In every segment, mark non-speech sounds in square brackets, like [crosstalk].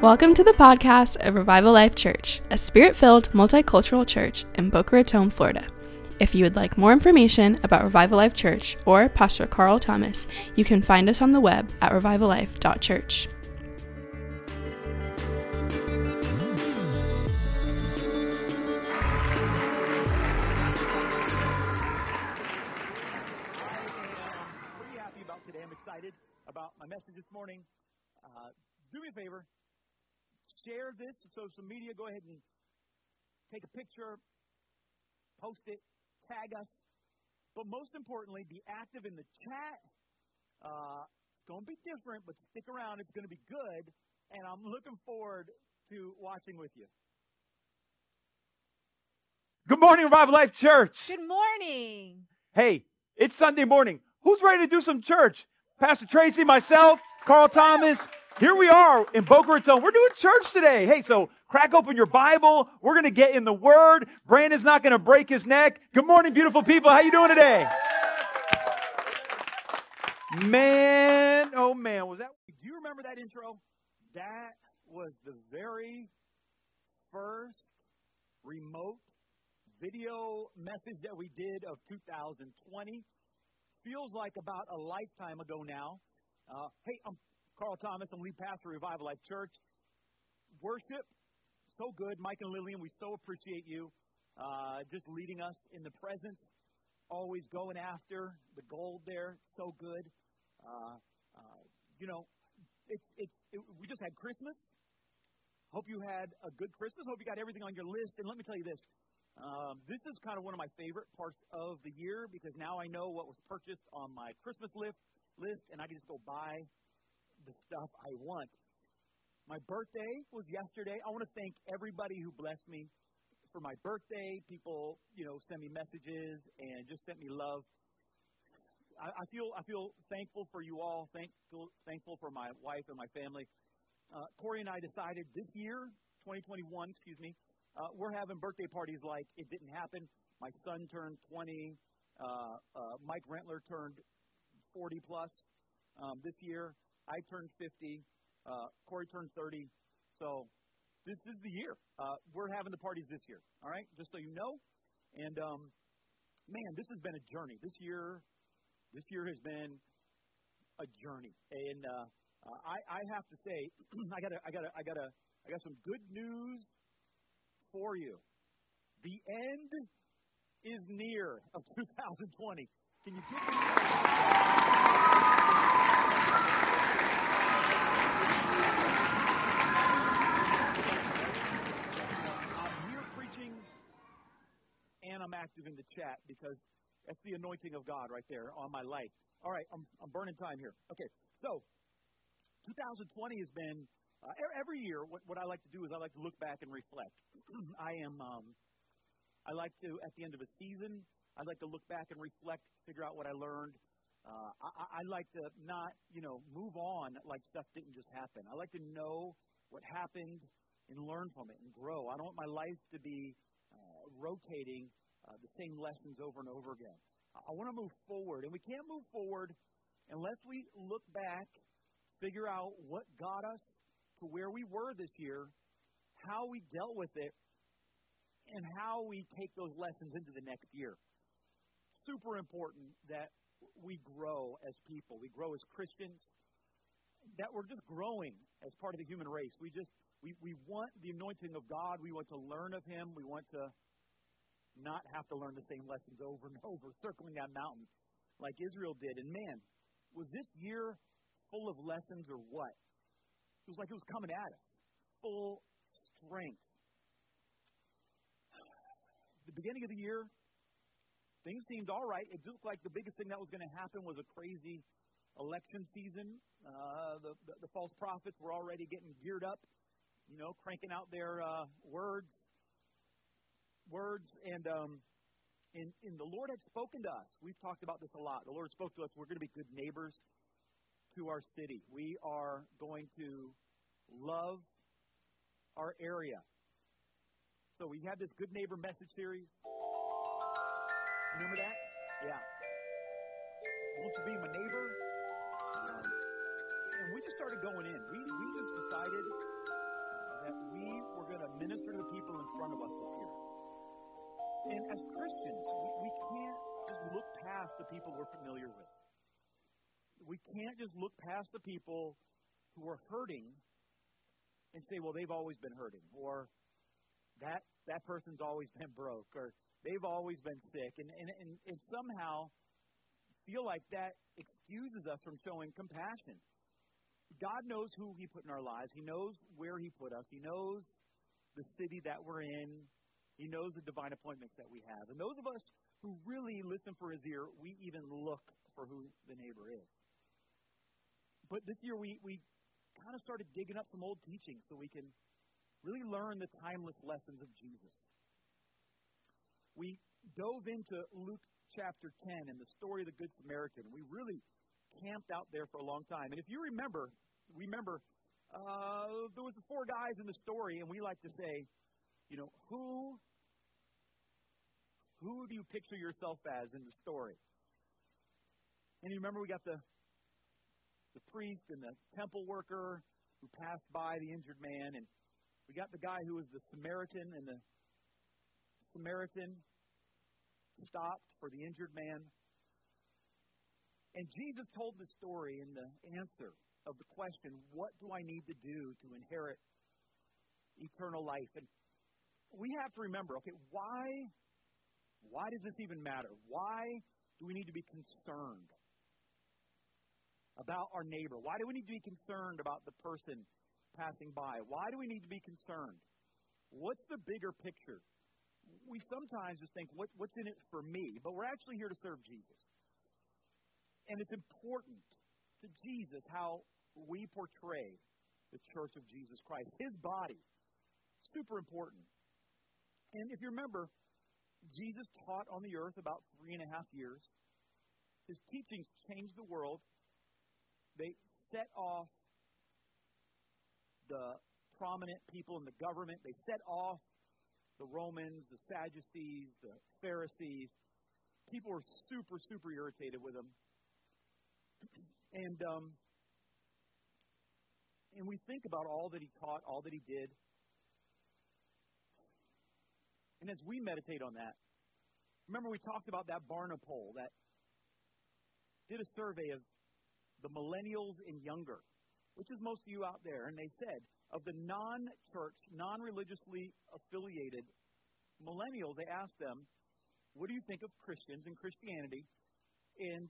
Welcome to the podcast of Revival Life Church, a spirit filled multicultural church in Boca Raton, Florida. If you would like more information about Revival Life Church or Pastor Carl Thomas, you can find us on the web at revivallife.church. pretty happy about today. I'm excited about my message this morning. Uh, do me a favor, share this on social media. Go ahead and take a picture, post it, tag us. But most importantly, be active in the chat. Uh, it's going to be different, but stick around. It's going to be good. And I'm looking forward to watching with you. Good morning, Revival Life Church. Good morning. Hey, it's Sunday morning. Who's ready to do some church? Pastor Tracy, myself, Carl Thomas. Here we are in Boca Raton. We're doing church today. Hey, so crack open your Bible. We're going to get in the Word. Brandon's not going to break his neck. Good morning, beautiful people. How you doing today? Man, oh man, was that? Do you remember that intro? That was the very first remote video message that we did of 2020 feels like about a lifetime ago now. Uh, hey, I'm Carl Thomas. I'm lead pastor of Revival Life Church. Worship, so good. Mike and Lillian, we so appreciate you uh, just leading us in the presence, always going after the gold there. So good. Uh, uh, you know, it's, it's, it, we just had Christmas. Hope you had a good Christmas. Hope you got everything on your list. And let me tell you this um, this is kind of one of my favorite parts of the year because now I know what was purchased on my Christmas list, list, and I can just go buy the stuff I want. My birthday was yesterday. I want to thank everybody who blessed me for my birthday. People, you know, sent me messages and just sent me love. I, I feel I feel thankful for you all. Thankful thankful for my wife and my family. Uh, Corey and I decided this year, 2021, excuse me, uh, we're having birthday parties like it didn't happen. My son turned 20. Uh, uh, Mike Rentler turned 40 plus um, this year. I turned 50. Uh, Corey turned 30. So this is the year. Uh, we're having the parties this year. All right, just so you know. And um, man, this has been a journey. This year, this year has been a journey. And uh, I, I have to say, [clears throat] I got I got I got I got some good news for you. The end is near of 2020. Can you give me? I'm here preaching, and I'm active in the chat because that's the anointing of God right there on my life. All right, I'm, I'm burning time here. Okay, so 2020 has been uh, every year, what, what I like to do is I like to look back and reflect. [clears throat] I am, um, I like to, at the end of a season, I like to look back and reflect, figure out what I learned. Uh, I, I like to not, you know, move on like stuff didn't just happen. I like to know what happened and learn from it and grow. I don't want my life to be uh, rotating uh, the same lessons over and over again. I want to move forward, and we can't move forward unless we look back, figure out what got us to where we were this year, how we dealt with it, and how we take those lessons into the next year. Super important that we grow as people, we grow as Christians, that we're just growing as part of the human race. We just we, we want the anointing of God. We want to learn of Him. We want to not have to learn the same lessons over and [laughs] over, circling that mountain like Israel did. And man, was this year full of lessons or what? It was like it was coming at us, full strength. The beginning of the year, things seemed all right. It looked like the biggest thing that was going to happen was a crazy election season. Uh, the, the, the false prophets were already getting geared up, you know, cranking out their uh, words, words, and um, and, and the Lord had spoken to us. We've talked about this a lot. The Lord spoke to us. We're going to be good neighbors to our city. We are going to love our area. So we had this Good Neighbor message series. Remember that? Yeah. Won't you be my neighbor? Um, and we just started going in. We, we just decided that we were going to minister to the people in front of us up here. And as Christians, we, we can't just look past the people we're familiar with. We can't just look past the people who are hurting and say, well, they've always been hurting, or that that person's always [laughs] been broke, or they've always been sick, and, and, and, and somehow feel like that excuses us from showing compassion. God knows who He put in our lives. He knows where He put us. He knows the city that we're in. He knows the divine appointments that we have. And those of us who really listen for His ear, we even look for who the neighbor is. But this year we, we kind of started digging up some old teachings so we can really learn the timeless lessons of Jesus. We dove into Luke chapter 10 and the story of the Good Samaritan. We really camped out there for a long time. And if you remember, remember, uh, there was the four guys in the story, and we like to say, you know, who who do you picture yourself as in the story? And you remember we got the the priest and the temple worker who passed by the injured man, and we got the guy who was the Samaritan, and the Samaritan stopped for the injured man. And Jesus told the story in the answer of the question, What do I need to do to inherit eternal life? And we have to remember, okay, why, why does this even matter? Why do we need to be concerned about our neighbor? Why do we need to be concerned about the person passing by? Why do we need to be concerned? What's the bigger picture? We sometimes just think, what, what's in it for me? But we're actually here to serve Jesus. And it's important to Jesus how we portray the church of Jesus Christ, his body. Super important. And if you remember, Jesus taught on the earth about three and a half years. His teachings changed the world they set off the prominent people in the government. They set off the Romans, the Sadducees, the Pharisees. People were super, super irritated with him. [clears throat] And um, and we think about all that he taught, all that he did. And as we meditate on that, remember we talked about that Barna poll that did a survey of the millennials and younger, which is most of you out there. And they said, of the non church, non religiously affiliated millennials, they asked them, what do you think of Christians and Christianity? And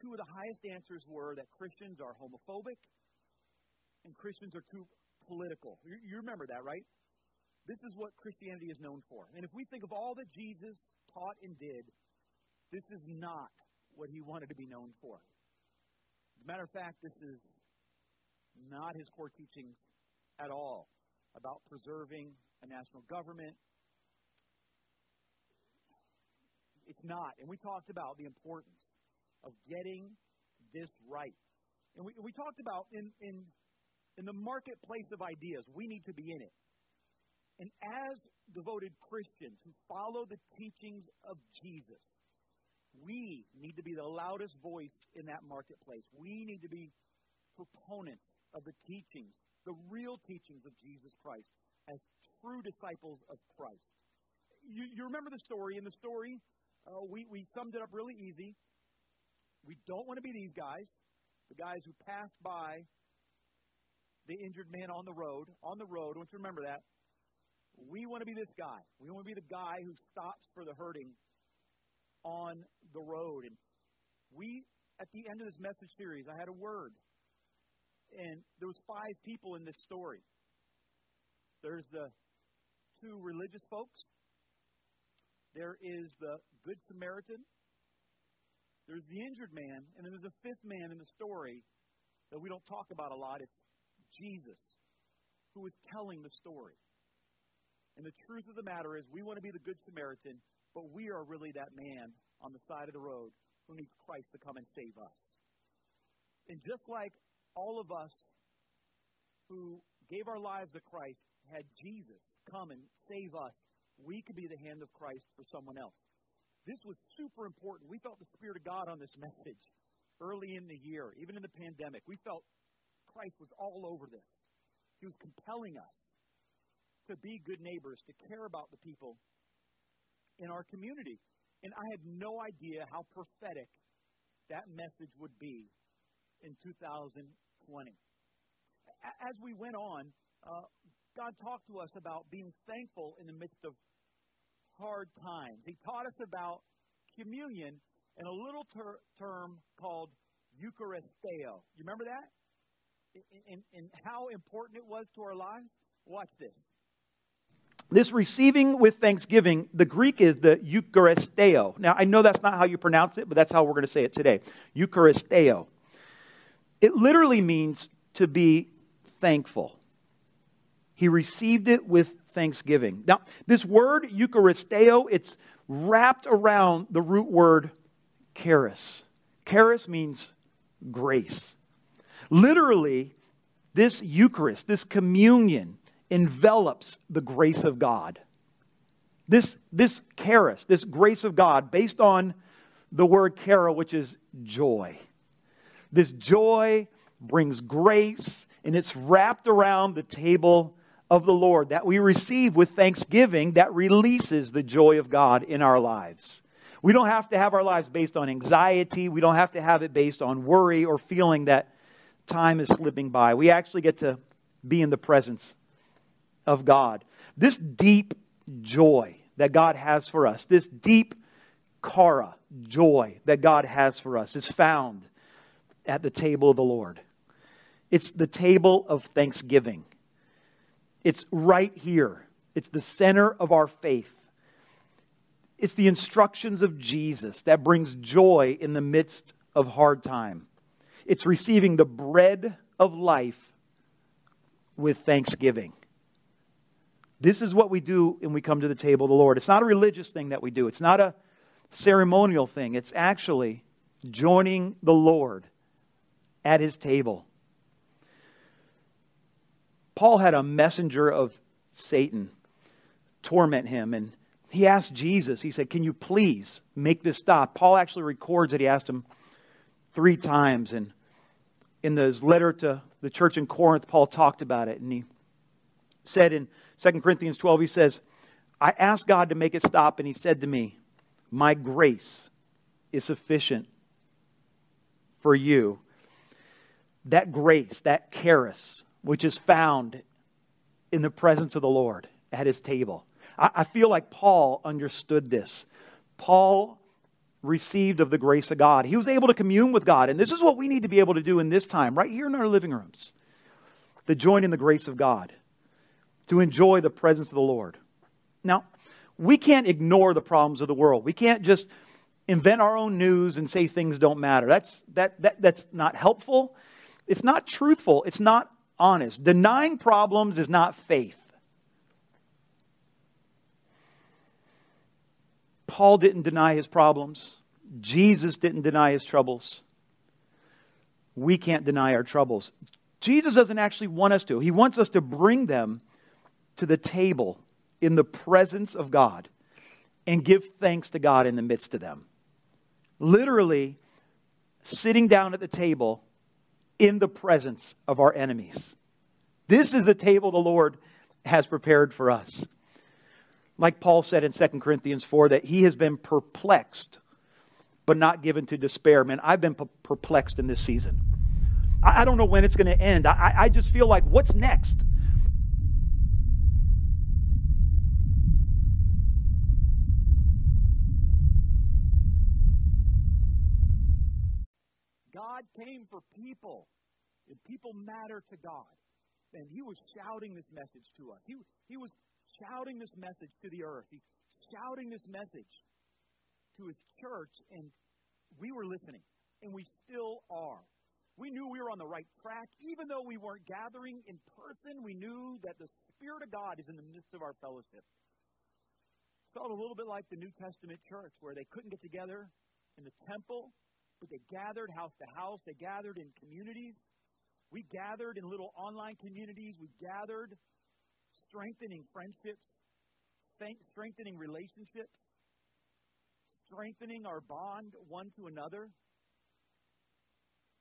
two of the highest answers were that Christians are homophobic and Christians are too political. You, you remember that, right? This is what Christianity is known for. And if we think of all that Jesus taught and did, this is not what he wanted to be known for. Matter of fact, this is not his core teachings at all about preserving a national government. It's not. And we talked about the importance of getting this right. And we, we talked about in, in, in the marketplace of ideas, we need to be in it. And as devoted Christians who follow the teachings of Jesus, we need to be the loudest voice in that marketplace. We need to be proponents of the teachings, the real teachings of Jesus Christ, as true disciples of Christ. You, you remember the story. In the story, uh, we, we summed it up really easy. We don't want to be these guys, the guys who passed by the injured man on the road. On the road, I want you to remember that. We want to be this guy. We want to be the guy who stops for the hurting on the road. And we, at the end of this message series, I had a word. And there was five people in this story. There's the two religious folks. There is the Good Samaritan. There's the injured man. And then there's a fifth man in the story that we don't talk about a lot. It's Jesus, who is telling the story. And the truth of the matter is, we want to be the Good Samaritan but we are really that man on the side of the road who needs Christ to come and save us. And just like all of us who gave our lives to Christ had Jesus come and save us, we could be the hand of Christ for someone else. This was super important. We felt the Spirit of God on this [laughs] message early in the year, even in the pandemic. We felt Christ was all over this. He was compelling us to be good neighbors, to care about the people in our community. And I had no idea how prophetic that message would be in 2020. As we went on, uh, God talked to us about being thankful in the midst of hard times. He taught us about communion and a little ter- term called Eucharisteo. You remember that? And, and how important it was to our lives? Watch this. This receiving with thanksgiving, the Greek is the Eucharisteo. Now, I know that's not how you pronounce it, but that's how we're going to say it today. Eucharisteo. It literally means to be thankful. He received it with thanksgiving. Now, this word Eucharisteo, it's wrapped around the root word charis. Charis means grace. Literally, this Eucharist, this communion, envelops the grace of God. This, this charis, this grace of God, based on the word chara, which is joy. This joy brings grace, and it's wrapped around the table of the Lord that we receive with thanksgiving that releases the joy of God in our lives. We don't have to have our lives based on anxiety. We don't have to have it based on worry or feeling that time is slipping by. We actually get to be in the presence of God. This deep joy that God has for us, this deep chara, joy that God has for us, is found at the table of the Lord. It's the table of thanksgiving. It's right here. It's the center of our faith. It's the instructions of Jesus that brings joy in the midst of hard time. It's receiving the bread of life with thanksgiving. This is what we do when we come to the table of the Lord. It's not a religious thing that we do, it's not a ceremonial thing. It's actually joining the Lord at his table. Paul had a messenger of Satan torment him, and he asked Jesus, he said, Can you please make this stop? Paul actually records that he asked him three times, and in his letter to the church in Corinth, Paul talked about it, and he said in 2 Corinthians 12, he says, I asked God to make it stop, and he said to me, My grace is sufficient for you. That grace, that charis, which is found in the presence of the Lord at his table. I, I feel like Paul understood this. Paul received of the grace of God. He was able to commune with God. And this is what we need to be able to do in this time, right here in our living rooms. To join in the grace of God to enjoy the presence of the Lord. Now, we can't ignore the problems of the world. We can't just invent our own news and say things don't matter. That's, that, that, that's not helpful. It's not truthful. It's not honest. Denying problems is not faith. Paul didn't deny his problems. Jesus didn't deny his troubles. We can't deny our troubles. Jesus doesn't actually want us to. He wants us to bring them to the table in the presence of God and give thanks to God in the midst of them. Literally, sitting down at the table in the presence of our enemies. This is the table the Lord has prepared for us. Like Paul said in 2 Corinthians 4, that he has been perplexed, but not given to despair. Man, I've been perplexed in this season. I don't know when it's going to end. I, I just feel like, what's next? Came for people, and people matter to God. And he was shouting this message to us. He, he was shouting this message to the earth. He's shouting this message to his church, and we were listening, and we still are. We knew we were on the right track. Even though we weren't gathering in person, we knew that the Spirit of God is in the midst of our fellowship. Felt a little bit like the New Testament church, where they couldn't get together in the temple, but they gathered house to house. They gathered in communities. We gathered in little online communities. We gathered strengthening friendships, strengthening relationships, strengthening our bond one to another.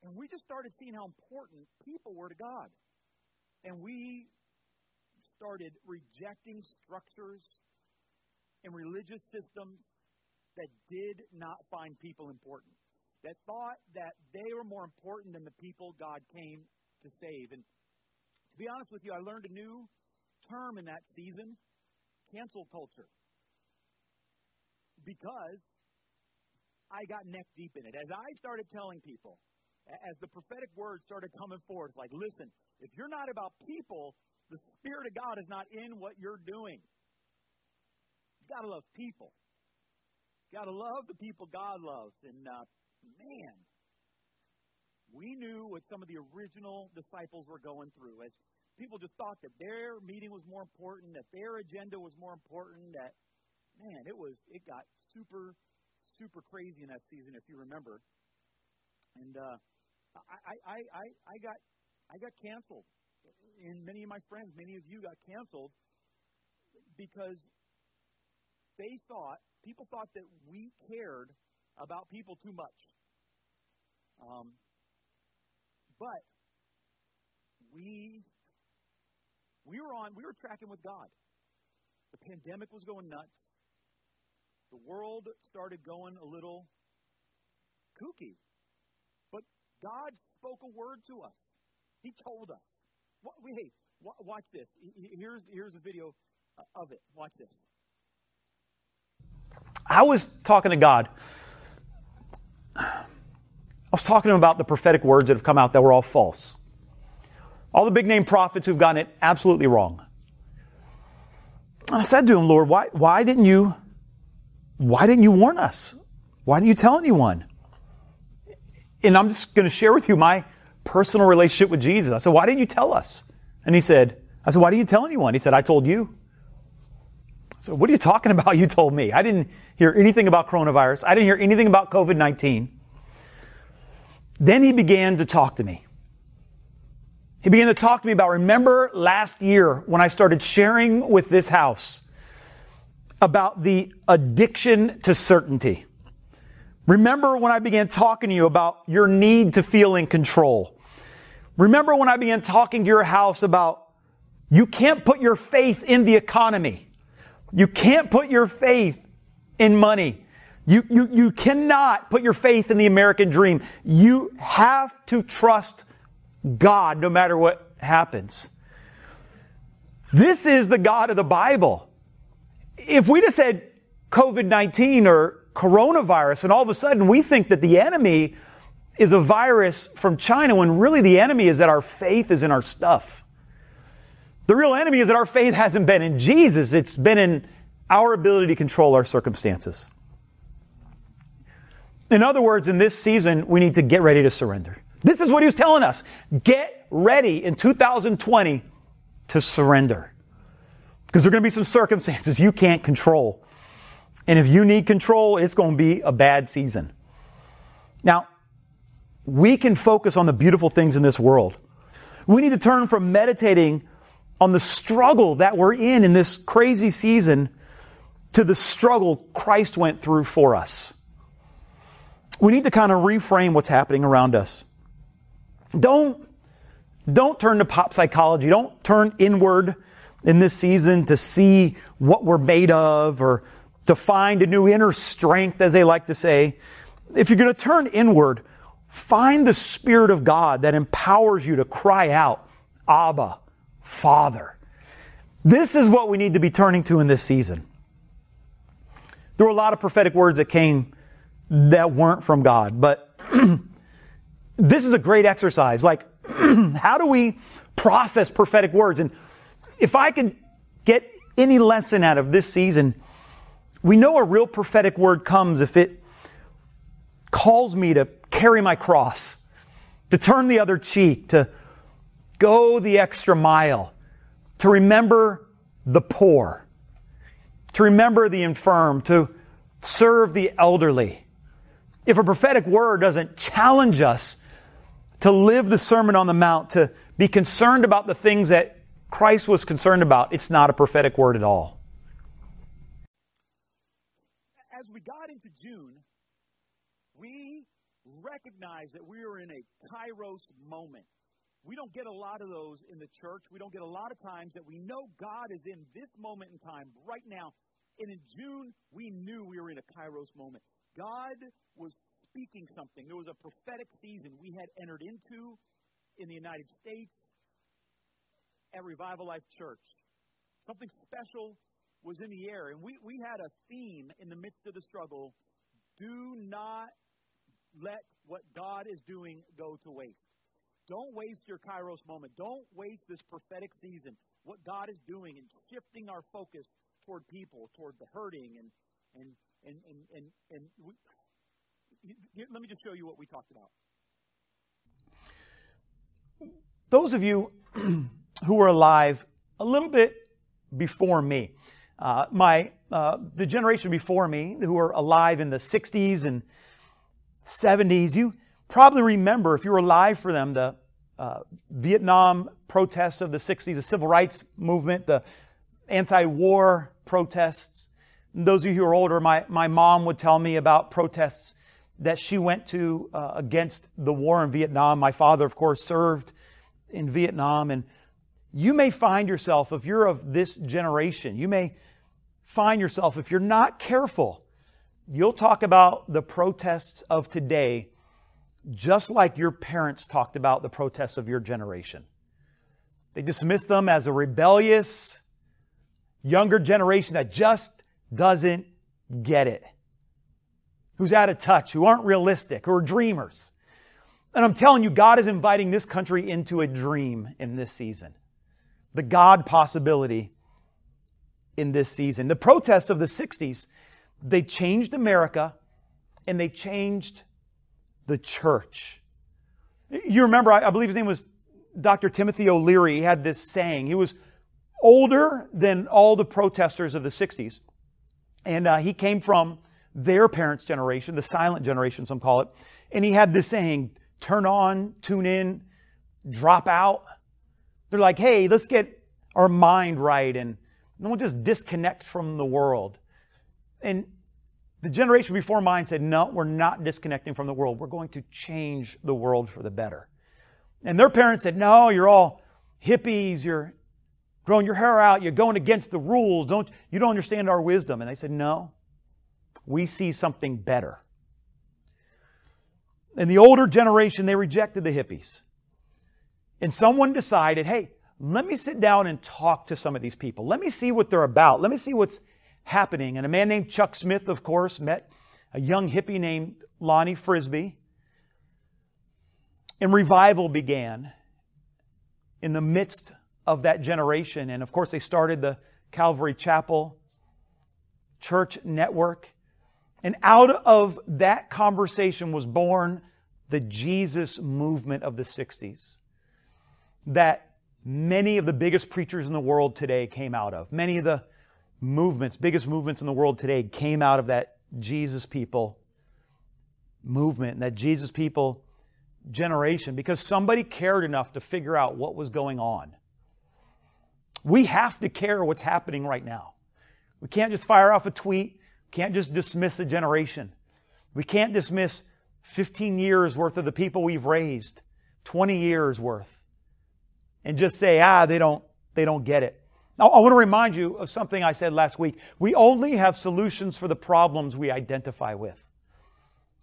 And we just started seeing how important people were to God. And we started rejecting structures and religious systems that did not find people important, that thought that they were more important than the people God came to save. And to be honest with you, I learned a new term in that season cancel culture. Because I got neck deep in it. As I started telling people, as the prophetic words started coming forth, like, listen, if you're not about people, the Spirit of God is not in what you're doing. You got to love people. You got to love the people God loves. And uh, man, we knew what some of the original disciples were going through as people just thought that their meeting was more important, that their agenda was more important, that man, it was it got super super crazy in that season if you remember. And uh I I I I got I got canceled. And many of my friends, many of you got canceled because they thought, people thought that we cared about people too much. Um, but we we were on we were tracking with God. The pandemic was going nuts. The world started going a little kooky. But God spoke a word to us. He told us. "We Hey, watch this. Here's here's a video uh, of it. Watch this. I was talking to God. Was talking to him about the prophetic words that have come out that were all false. All the big name prophets who've gotten it absolutely wrong. And I said to him, Lord, why, why didn't you, why didn't you warn us? Why didn't you tell anyone? And I'm just going to share with you my personal relationship with Jesus. I said, why didn't you tell us? And he said, I said, why didn't you tell anyone? He said, I told you. So, what are you talking [laughs] about? You told me. I didn't hear anything about coronavirus. I didn't hear anything about COVID 19. Then he began to talk to me. He began to talk to me about, remember last year when I started sharing with this house about the addiction to certainty. Remember when I began talking to you about your need to feel in control. Remember when I began talking to your house about you can't put your faith in the economy. You can't put your faith in money. You, you, you cannot put your faith in the American dream. You have to trust God no matter what happens. This is the God of the Bible. If we just said COVID 19 or coronavirus and all of a sudden we think that the enemy is a virus from China when really the enemy is that our faith is in our stuff. The real enemy is that our faith hasn't been in Jesus, it's been in our ability to control our circumstances. In other words, in this season, we need to get ready to surrender. This is what he was telling us. Get ready in 2020 to surrender. Because there are going to be some circumstances you can't control. And if you need control, it's going to be a bad season. Now, we can focus on the beautiful things in this world. We need to turn from meditating on the struggle that we're in in this crazy season to the struggle Christ went through for us. We need to kind of reframe what's happening around us. Don't, don't turn to pop psychology. Don't turn inward in this season to see what we're made of or to find a new inner strength, as they like to say. If you're going to turn inward, find the Spirit of God that empowers you to cry out, Abba, Father. This is what we need to be turning to in this season. There were a lot of prophetic words that came that weren't from God, but [clears throat] this is a great exercise. Like, [clears throat] how do we process prophetic words? And if I could get any lesson out of this season, we know a real prophetic word comes if it calls me to carry my cross, to turn the other cheek, to go the extra mile, to remember the poor to remember the infirm, to serve the elderly. If a prophetic word doesn't challenge us to live the Sermon on the Mount, to be concerned about the things that Christ was concerned about, it's not a prophetic word at all. As we got into June, we recognized that we were in a kairos moment. We don't get a lot of those in the church. We don't get a lot of times that we know God is in this moment in time, right now. And in June, we knew we were in a Kairos moment. God was speaking something. There was a prophetic season we had entered into in the United States at Revival Life Church. Something special was in the air. And we, we had a theme in the midst of the struggle do not let what God is doing go to waste. Don't waste your Kairos moment. Don't waste this prophetic season. What God is doing and shifting our focus toward people, toward the hurting, and and and and and, and we, let me just show you what we talked about. Those of you [clears throat] who were alive a little bit before me, uh, my uh, the generation before me who were alive in the 60s and 70s, you probably remember, if you were alive for them, the uh, Vietnam protests of the 60s, the civil rights movement, the anti war protests. Those of you who are older, my, my mom would tell me about protests that she went to uh, against the war in Vietnam. My father, of course, served in Vietnam. And you may find yourself, if you're of this generation, you may find yourself, if you're not careful, you'll talk about the protests of today just like your parents talked about the protests of your generation. They dismiss them as a rebellious, younger generation that just doesn't get it, who's out of touch, who aren't realistic, who are dreamers. And I'm telling you, God is inviting this country into a dream in this season. The God possibility in this season. The protests of the 60s, they changed America and they changed the church. You remember, I believe his name was Dr. Timothy O'Leary. He had this saying. He was older than all the protesters of the 60s. And uh, he came from their parents' generation, the silent generation, some call it. And he had this saying turn on, tune in, drop out. They're like, hey, let's get our mind right and we'll just disconnect from the world. And the generation before mine said, no, we're not disconnecting from the world. We're going to change the world for the better. And their parents said, no, you're all hippies. You're growing your hair out. You're going against the rules. Don't, you don't understand our wisdom. And they said, no, we see something better. And the older generation, they rejected the hippies. And someone decided, hey, let me sit down and talk to some of these people. Let me see what they're about. Let me see what's happening. And a man named Chuck Smith, of course, met a young hippie named Lonnie Frisbee. And revival began in the midst of that generation. And of course, they started the Calvary Chapel Church Network. And out of that conversation was born the Jesus movement of the 60s that many of the biggest preachers in the world today came out of. Many of the movements, biggest movements in the world today, came out of that Jesus people movement, and that Jesus people generation, because somebody cared enough to figure out what was going on. We have to care what's happening right now. We can't just fire off a tweet, can't just dismiss a generation. We can't dismiss 15 years worth of the people we've raised, 20 years worth, and just say, ah, they don't, they don't get it. Now, I want to remind you of something I said last week. We only have solutions for the problems we identify with.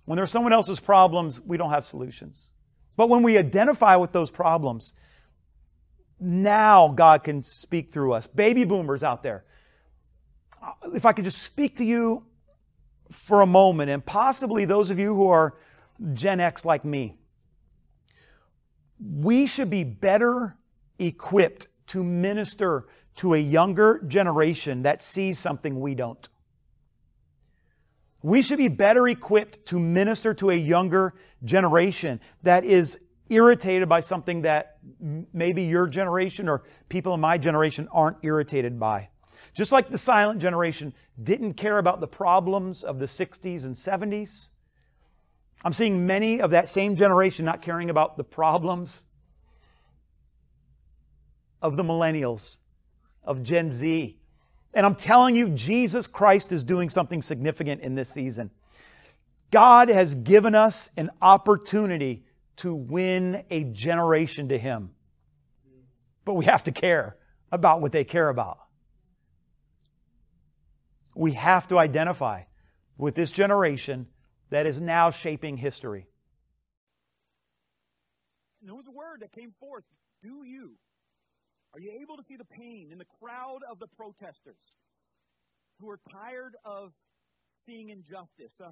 When there's someone else's problems, we don't have solutions. But when we identify with those problems, now God can speak through us. Baby boomers out there, if I could just speak to you for a moment, and possibly those of you who are Gen X like me, we should be better equipped to minister to a younger generation that sees something we don't. We should be better equipped to minister to a younger generation that is irritated by something that maybe your generation or people in my generation aren't irritated by. Just like the silent generation didn't care about the problems of the 60s and 70s, I'm seeing many of that same generation not caring about the problems of the millennials of Gen Z. And I'm telling you, Jesus Christ is doing something significant in this season. God has given us an opportunity to win a generation to Him. But we have to care about what they care about. We have to identify with this generation that is now shaping history. And there was a word that came forth. Do you? Are you able to see the pain in the crowd of the protesters who are tired of seeing injustice? Uh,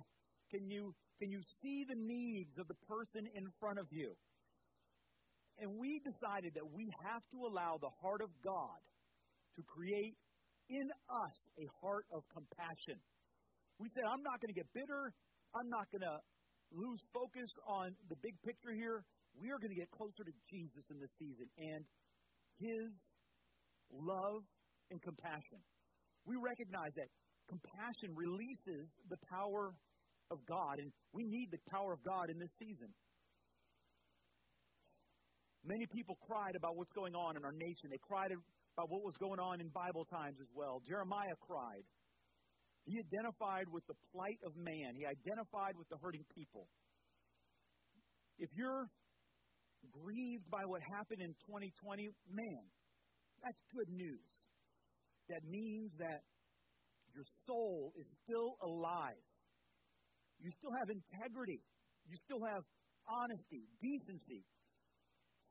can you can you see the needs of the person in front of you? And we decided that we have to allow the heart of God to create in us a heart of compassion. We said, I'm not going to get bitter. I'm not going to lose focus on the big picture here. We are going to get closer to Jesus in this season and his love and compassion. We recognize that compassion releases the power of God, and we need the power of God in this season. Many people cried about what's going on in our nation. They cried about what was going on in Bible times as well. Jeremiah cried. He identified with the plight of man, he identified with the hurting people. If you're grieved by what happened in 2020, man, that's good news. That means that your soul is still alive. You still have integrity. You still have honesty, decency,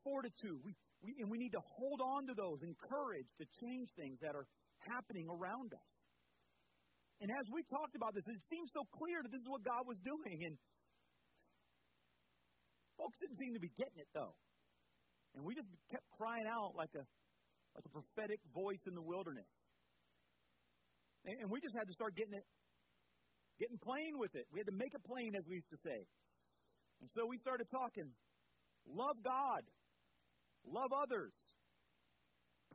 fortitude. We, we, and we need to hold on to those, and courage to change things that are happening around us. And as we talked about this, it seems so clear that this is what God was doing. And folks didn't seem to be getting it, though. And we just kept crying out like a, like a prophetic voice in the wilderness. And, and we just had to start getting it getting plain with it. We had to make it plain, as we used to say. And so we started talking. Love God. Love others.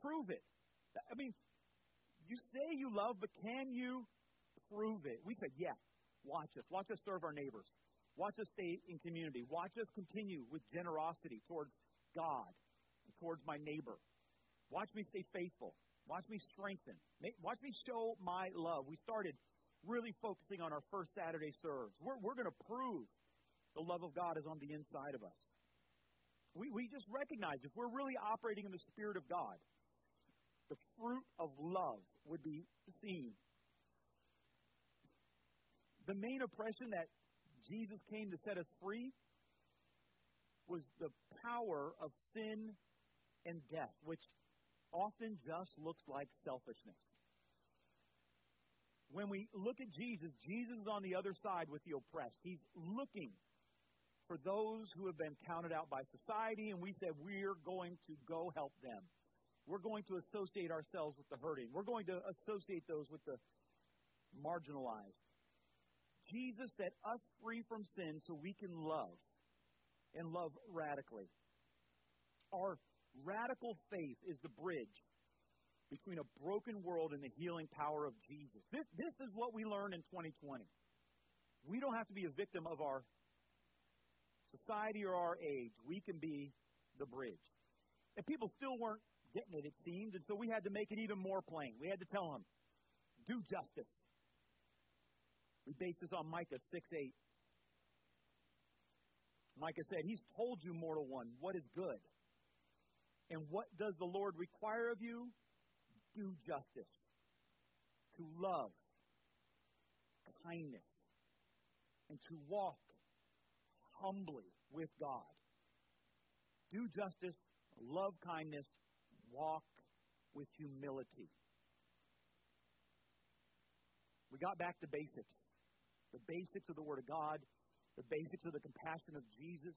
Prove it. I mean, you say you love, but can you prove it? We said, yeah. Watch us. Watch us serve our neighbors. Watch us stay in community. Watch us continue with generosity towards God and towards my neighbor. Watch me stay faithful. Watch me strengthen. Watch me show my love. We started really focusing on our first Saturday serves. We're, we're going to prove the love of God is on the inside of us. We, we just recognize if we're really operating in the Spirit of God, the fruit of love would be seen. The main oppression that Jesus came to set us free was the power of sin and death, which often just looks like selfishness when we look at Jesus, Jesus is on the other side with the oppressed. He's looking for those who have been counted out by society, and we said we're going to go help them. We're going to associate ourselves with the hurting. We're going to associate those with the marginalized. Jesus set us free from sin so we can love and love radically. Our radical faith is the bridge between a broken world and the healing power of Jesus. This, this is what we learned in 2020. We don't have to be a victim of our society or our age. We can be the bridge. And people still weren't getting it, it seemed, and so we had to make it even more plain. We had to tell them, do justice. We base this on Micah 6 8. Micah said, He's told you, mortal one, what is good. And what does the Lord require of you? Do justice, to love kindness, and to walk humbly with God. Do justice, love kindness, walk with humility. We got back to basics the basics of the Word of God, the basics of the compassion of Jesus.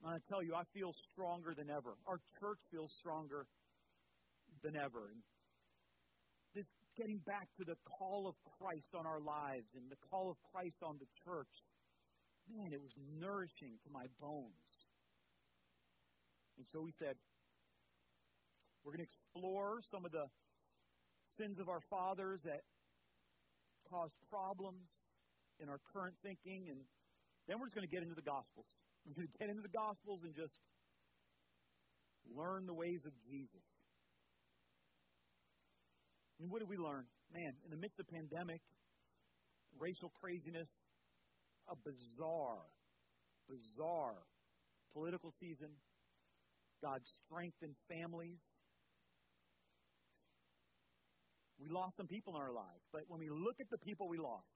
And to tell you, I feel stronger than ever. Our church feels stronger than ever. And getting back to the call of Christ on our lives and the call of Christ on the church, man, it was nourishing to my bones. And so we said, we're going to explore some of the sins of our fathers that caused problems in our current thinking, and then we're just going to get into the Gospels. We're going to get into the Gospels and just learn the ways of Jesus. And what did we learn? Man, in the midst of pandemic, racial craziness, a bizarre, bizarre political season. God strengthened families. We lost some people in our lives, but when we look at the people we lost,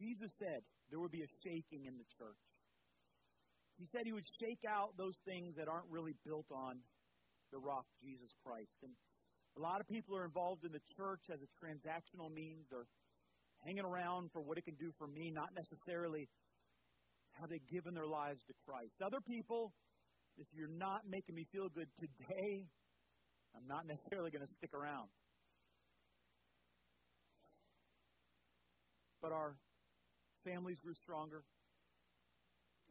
Jesus said there would be a shaking in the church. He said he would shake out those things that aren't really built on the rock, Jesus Christ. And a lot of people are involved in the church as a transactional means. They're hanging around for what it can do for me, not necessarily how they've given their lives to Christ. Other people, if you're not making me feel good today, I'm not [laughs] necessarily going to stick around. But our families grew stronger.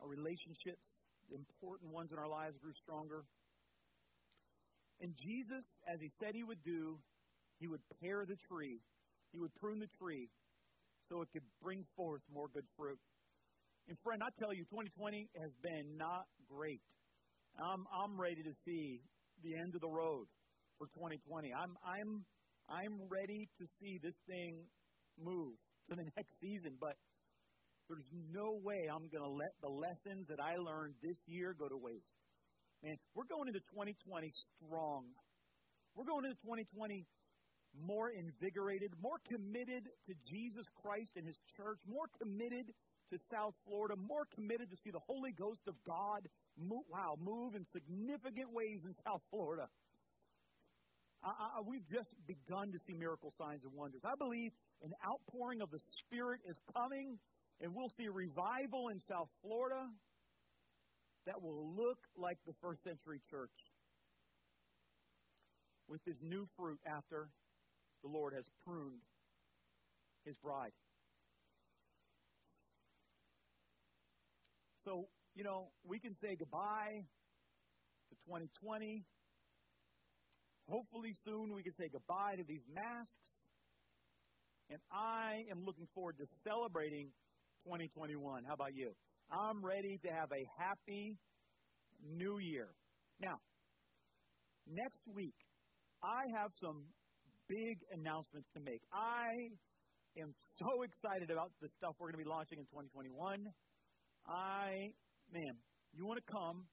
Our relationships, important ones in our lives, grew stronger. And Jesus, as he said he would do, he would pare the tree, he would prune the tree so it could bring forth more good fruit. And friend, I tell you, 2020 has been not great. I'm, I'm ready to see the end of the road for 2020. I'm, I'm, I'm ready to see this thing move to the [laughs] next season, but there's no way I'm going to let the lessons that I learned this year go to waste. Man, we're going into 2020 strong. We're going into 2020 more invigorated, more committed to Jesus Christ and His church, more committed to South Florida, more committed to see the Holy Ghost of God move, wow, move in significant ways in [laughs] South Florida. I, I, we've just begun to see miracle signs and wonders. I believe an outpouring of the Spirit is coming, and we'll see a revival in South Florida that will look like the first century church with this new fruit after the Lord has pruned his bride. So, you know, we can say goodbye to 2020. Hopefully, soon we can say goodbye to these masks. And I am looking forward to celebrating 2021. How about you? I'm ready to have a happy new year. Now, next week, I have some big announcements to make. I am so excited about the stuff we're going to be launching in 2021. I, man, you want to come?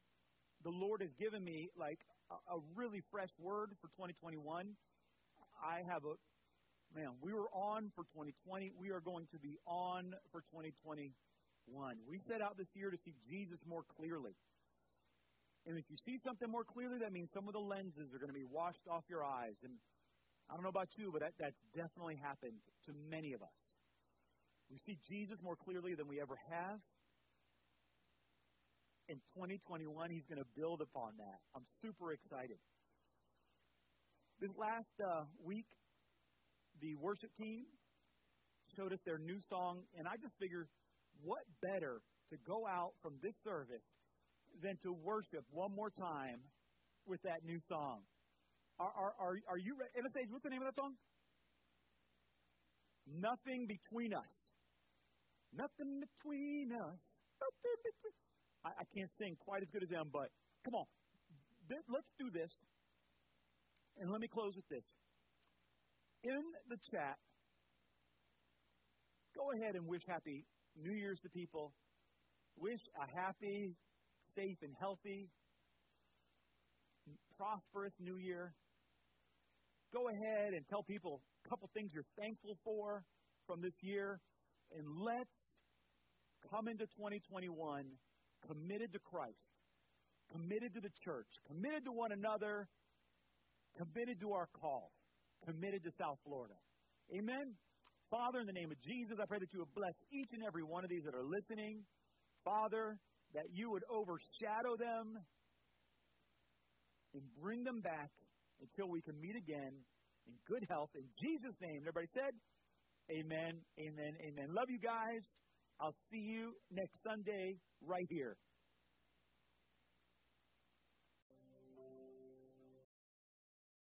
The Lord has given me like a, a really fresh word for 2021. I have a, man, we were on for 2020. We are going to be on for 2021. We set out this year to see Jesus more clearly. And if you see something more clearly, that means some of the lenses are going to be washed off your eyes. And I don't know about you, but that, that's definitely happened to many of us. We see Jesus more clearly than we ever have. In 2021, he's going to build upon that. I'm super excited. This last uh, week, the worship team showed us their new song, and I just figured, what better to go out from this service than to worship one more time with that new song. Are, are, are, are you ready? What's the name of that song? Nothing between us. Nothing between us. Nothing between. I, I can't sing quite as good as them, but come on. Let's do this. And let me close with this. In the chat, go ahead and wish Happy New Year's to people. Wish a happy safe and healthy, prosperous new year. Go ahead and tell people a couple things you're thankful for from this year, and let's come into 2021 committed to Christ, committed to the church, committed to one another, committed to our call, committed to South Florida. Amen. Father, in the name of Jesus, I pray that you would bless each and every one of these that are listening. Father, that you would overshadow them and bring them back until we can meet again in good health. In Jesus' name, everybody said, Amen, amen, amen. Love you guys. I'll see you next Sunday right here.